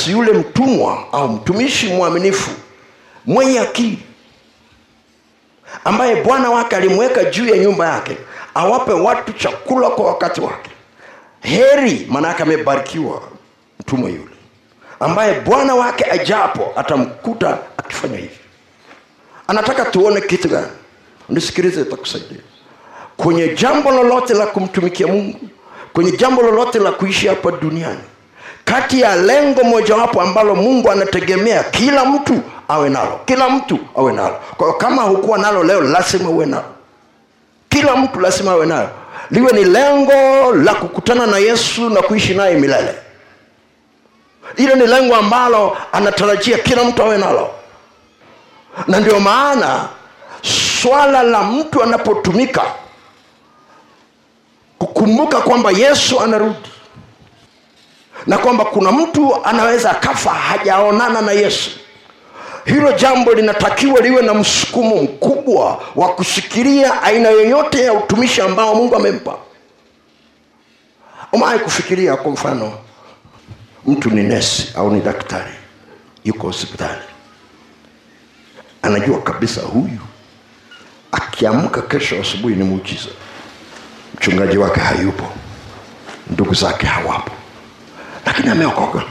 basi yule mtumwa au mtumishi mwaminifu mwenye akili ambaye bwana wake alimweka juu ya nyumba yake awape watu chakula kwa wakati wake. Heri maanake amebarikiwa mtumwa yule ambaye bwana wake ajapo atamkuta akifanya hivi anataka tuone kitu gani? Nisikilize itakusaidia kwenye jambo lolote la kumtumikia mungu kwenye jambo lolote la kuishi hapa duniani kati ya lengo mojawapo ambalo mungu anategemea kila mtu awe nalo. Kila mtu awe nalo. Kwa kama hukuwa nalo leo lazima uwe nalo. Kila mtu lazima awe nayo. Liwe ni lengo la kukutana na yesu na kuishi naye milele. Ilo ni lengo ambalo anatarajia kila mtu awe nalo. Na ndio maana swala la mtu anapotumika kukumbuka kwamba yesu anarudi na kwamba kuna mtu anaweza akafa hajaonana na yesu. Hilo jambo linatakiwa liwe na msukumo mkubwa wa kushikilia aina yoyote ya utumishi ambao mungu amempa. Umewahi kufikiria kwa mfano mtu ni nesi au ni daktari yuko hospitali. Anajua kabisa huyu akiamka kesho asubuhi ni muujiza. Mchungaji wake hayupo. Ndugu zake hawapo lakini ameokoka.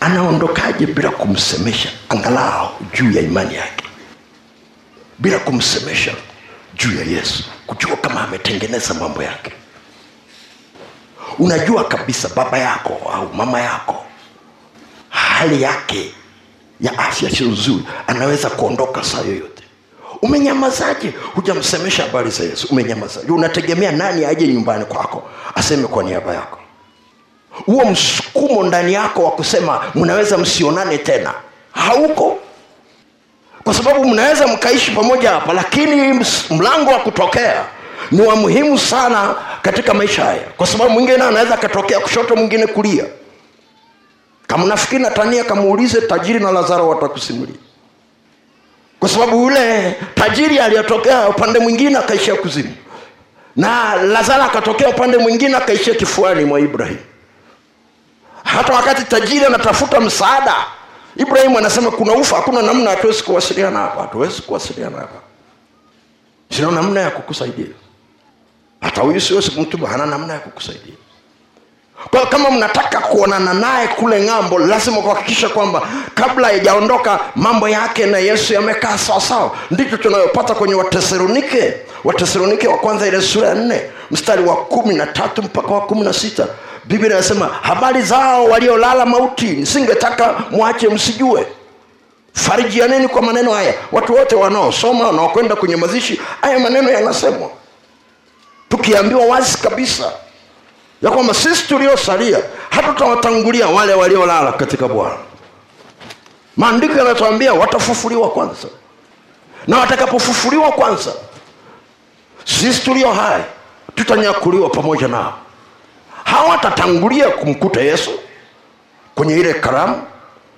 Anaondokaje bila kumsemesha? Angalau juu ya imani yake. Bila kumsemesha juu ya yesu. Kujua kama ametengeneza mambo yake. Unajua kabisa baba yako au mama yako hali yake ya afya sio nzuri. Anaweza kuondoka saa yoyote. Umenyamazaje? Hujamsemesha habari za yesu. Umenyamazaje? Unategemea nani aje nyumbani kwako? Aseme kwa niaba yako huo msukumo ndani yako wa kusema mnaweza msionane tena. Hauko. Kwa sababu mnaweza mkaishi pamoja hapa lakini mlango wa kutokea ni wa muhimu sana katika maisha haya. Kwa sababu mwingine anaweza akatokea kushoto mwingine kulia. Kama nafikiri natania kamuulize tajiri na lazaro watakusimulia. Kwa sababu yule tajiri aliyotokea upande mwingine akaishia kuzimu. Na lazaro akatokea upande mwingine akaishia kifuani mwa ibrahimu hata wakati tajiri anatafuta msaada ibrahimu anasema kuna ufa hakuna namna hatuwezi kuwasiliana hapa hatuwezi kuwasiliana hapa. Sina namna ya kukusaidia. Hata huyu siwezi kumtuma hana namna ya kukusaidia. Kwa kama mnataka kuonana naye kule ng'ambo lazima kuhakikisha kwamba kabla haijaondoka mambo yake na yesu yamekaa sawasawa ndicho tunayopata kwenye watesalonike watesalonike wa kwanza ile sura ya nne mstari wa kumi na tatu mpaka wa kumi na sita biblia inasema habari zao waliolala mauti nisingetaka mwache msijue. Farijianeni kwa maneno haya? Watu wote wanaosoma wanaokwenda kwenye mazishi haya maneno yanasemwa. Tukiambiwa wazi kabisa ya kwamba sisi tuliosalia hatutawatangulia wale waliolala katika bwana. Maandiko yanatuambia watafufuliwa kwanza. Na watakapofufuliwa kwanza sisi tulio hai tutanyakuliwa pamoja nao hawatatangulia kumkuta yesu kwenye ile karamu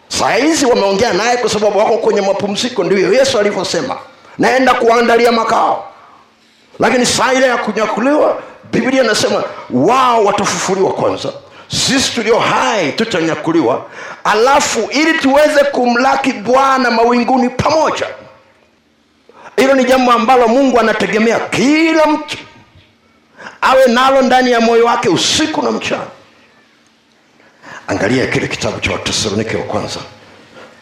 saa hizi wameongea naye kwa sababu wako kwenye mapumziko ndivyo yesu alivyosema. Naenda kuwaandalia makao. Lakini saa ile ya kunyakuliwa biblia inasema wao watafufuliwa kwanza. Sisi tulio hai tutanyakuliwa. Alafu ili tuweze kumlaki bwana mawinguni pamoja. Hilo ni jambo ambalo mungu anategemea kila mtu awe nalo ndani ya moyo wake usiku na mchana. Angalia kile kitabu cha watesalonike wa kwanza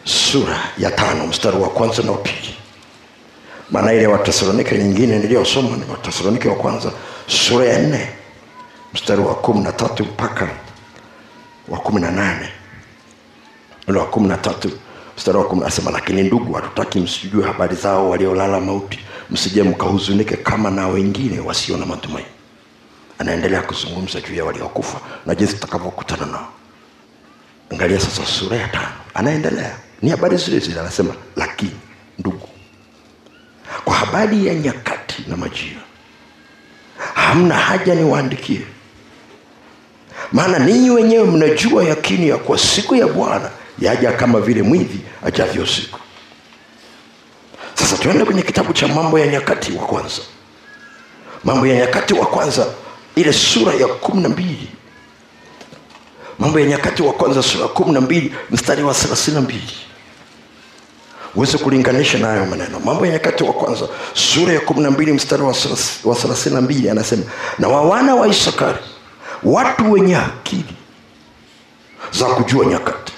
sura ya tano mstari wa kwanza na upili maana ile watesalonike nyingine niliyosoma ni watesalonike wa kwanza sura ya nne mstari wa kumi na tatu mpaka wa kumi na nane. Ule wa kumi na tatu mstari wa kumi nasema lakini ndugu hatutaki msijue habari zao waliolala mauti. Msije mkahuzunike kama na wengine wasio na matumaini anaendelea kuzungumza juu ya waliokufa na jinsi tutakavyokutana nao. Angalia sasa sura ya tano. Anaendelea. Ni habari zile zile anasema lakini ndugu kwa habari ya nyakati na majira hamna haja niwaandikie. Maana ninyi wenyewe mnajua yakini ya kuwa siku ya bwana yaja kama vile mwivi ajavyo siku. Sasa tuende kwenye kitabu cha mambo ya nyakati wa kwanza. Mambo ya nyakati wa kwanza ile sura ya kumi na mbili. Mambo ya nyakati wa kwanza sura ya kumi na mbili mstari wa thelathini na mbili. Uweze kulinganisha na hayo maneno. Mambo ya nyakati wa kwanza sura ya kumi na mbili mstari wa thelath- thelathini na mbili anasema na wa wana wa isakari watu wenye akili za kujua nyakati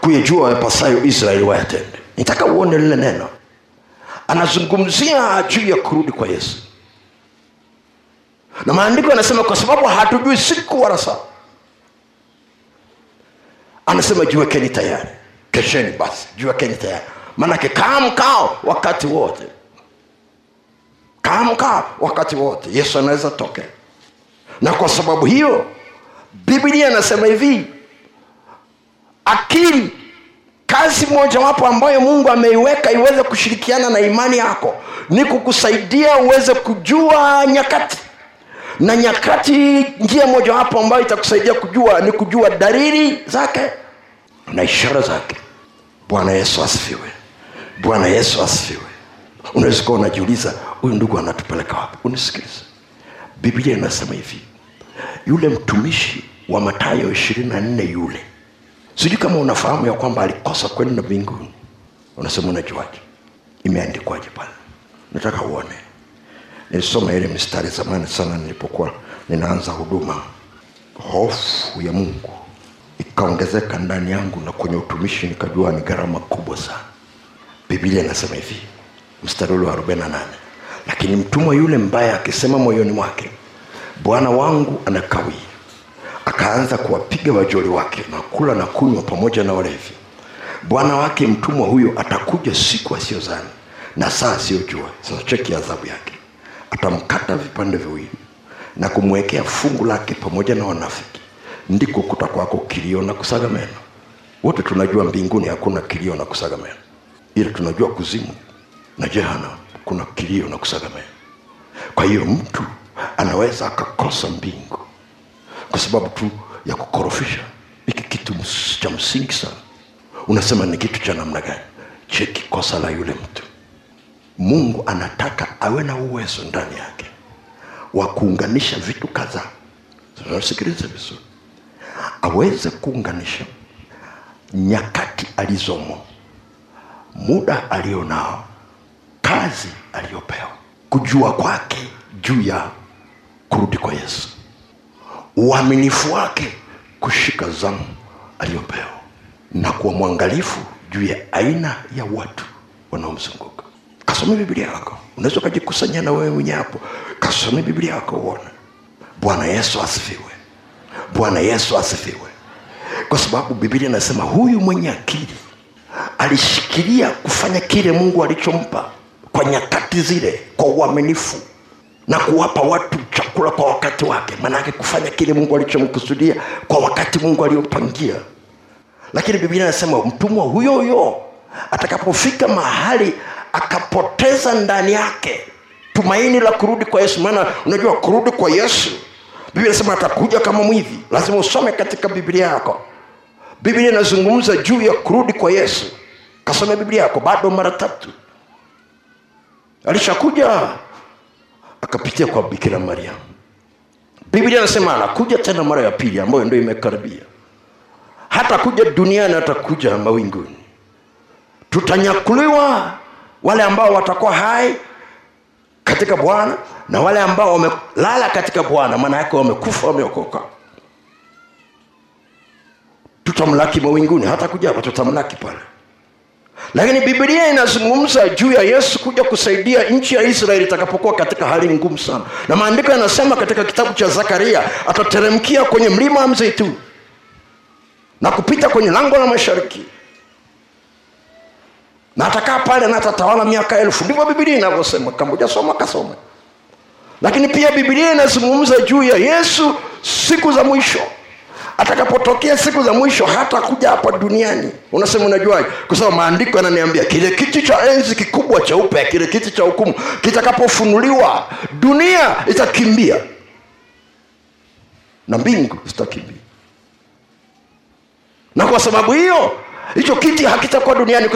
kuyajua yapasayo israeli wayatende. Nitaka uone lile neno. Anazungumzia juu ya kurudi kwa yesu na maandiko yanasema kwa sababu hatujui siku wala saa. Anasema jiwekeni tayari. Kesheni basi jiwekeni tayari. Maanake kaa mkao wakati wote. Kaa mkao wakati wote. Yesu anaweza tokea na kwa sababu hiyo biblia anasema hivi akili kazi mojawapo ambayo mungu ameiweka iweze kushirikiana na imani yako ni kukusaidia uweze kujua nyakati na nyakati njia mojawapo ambayo itakusaidia kujua ni kujua dalili zake na ishara zake. Bwana yesu asifiwe. Bwana yesu asifiwe. Unaweza kuwa unajiuliza huyu ndugu anatupeleka wapi? Unisikilize biblia inasema hivi. Yule mtumishi wa matayo ishirini na nne yule. Sijui kama unafahamu ya kwamba alikosa kwenda mbinguni. Unasema unajuaje? Imeandikwaje pale? Nataka uone nilisoma ile mistari zamani sana nilipokuwa ninaanza huduma. Hofu ya mungu ikaongezeka ndani yangu na kwenye utumishi nikajua ni gharama kubwa sana. Biblia inasema hivi mstari ule wa 48 lakini mtumwa yule mbaya akisema moyoni mwake bwana wangu anakawia. Akaanza kuwapiga wajoli wake na kula na kunywa pamoja na walevi. Bwana wake mtumwa huyo atakuja siku asiyozani na saa asiyojua. Sasa cheki adhabu yake atamkata vipande viwili na kumwekea fungu lake pamoja na wanafiki. Ndiko kuta kwako kilio na kusaga meno. Wote tunajua mbinguni hakuna kilio na kusaga meno. Ila tunajua kuzimu na jehana kuna kilio na kusaga meno. Kwa hiyo mtu anaweza akakosa mbingu kwa sababu tu ya kukorofisha. Hiki kitu cha msingi sana. Unasema ni kitu cha namna gani? Cheki kosa la yule mtu mungu anataka awe na uwezo ndani yake wa kuunganisha vitu kadhaa. Sikiliza vizuri. Aweze kuunganisha nyakati alizomo muda alionao kazi aliyopewa kujua kwake juu ya kurudi kwa yesu uaminifu wake kushika zamu aliyopewa na kuwa mwangalifu juu ya aina ya watu wanaomzunguka kasome biblia yako. Unaweza ukajikusanyia na wewe mwenye hapo. Kasome biblia yako uone. Bwana yesu asifiwe. Bwana yesu asifiwe. Kwa sababu biblia inasema huyu mwenye akili alishikilia kufanya kile mungu alichompa kwa nyakati zile kwa uaminifu na kuwapa watu chakula kwa wakati wake. Maanake kufanya kile mungu alichomkusudia kwa wakati mungu aliopangia. Lakini biblia inasema mtumwa huyo huyo atakapofika mahali akapoteza ndani yake tumaini la kurudi kwa yesu. Maana unajua kurudi kwa yesu biblia inasema atakuja kama mwivi. Lazima usome katika biblia yako. Biblia inazungumza juu ya kurudi kwa yesu. Kasome biblia yako bado mara tatu. Alishakuja akapitia kwa bikira maria. Biblia anasema anakuja tena mara ya pili ambayo ndio imekaribia. Hata kuja duniani atakuja mawinguni tutanyakuliwa wale ambao watakuwa hai katika bwana na wale ambao wamelala katika bwana maana yake wamekufa wameokoka. Tutamlaki mawinguni hata kuja hapa tutamlaki pale. Lakini biblia inazungumza juu ya yesu kuja kusaidia nchi ya israeli itakapokuwa katika hali ngumu sana. Na maandiko yanasema katika kitabu cha zakaria atateremkia kwenye mlima wa mzeituni na kupita kwenye lango la mashariki na atakaa pale na atatawala miaka elfu. Ndivyo bibilia inavyosema. Kama ujasoma kasome. Lakini pia bibilia inazungumza juu ya yesu siku za mwisho. Atakapotokea siku za mwisho hata kuja hapa duniani. Unasema unajuaje? Kwa sababu maandiko yananiambia kile kiti cha enzi kikubwa cheupe kile kiti cha hukumu kitakapofunuliwa dunia itakimbia. Na mbingu zitakimbia. Na kwa sababu hiyo hicho kiti hakitakuwa duniani